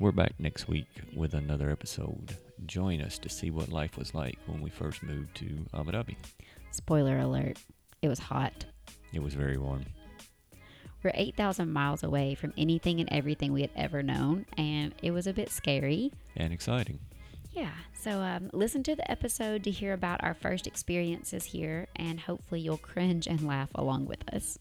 we're back next week with another episode. Join us to see what life was like when we first moved to Abu Dhabi. Spoiler alert, it was hot. It was very warm. We're 8,000 miles away from anything and everything we had ever known, and it was a bit scary. And exciting. Yeah, so um, listen to the episode to hear about our first experiences here, and hopefully you'll cringe and laugh along with us.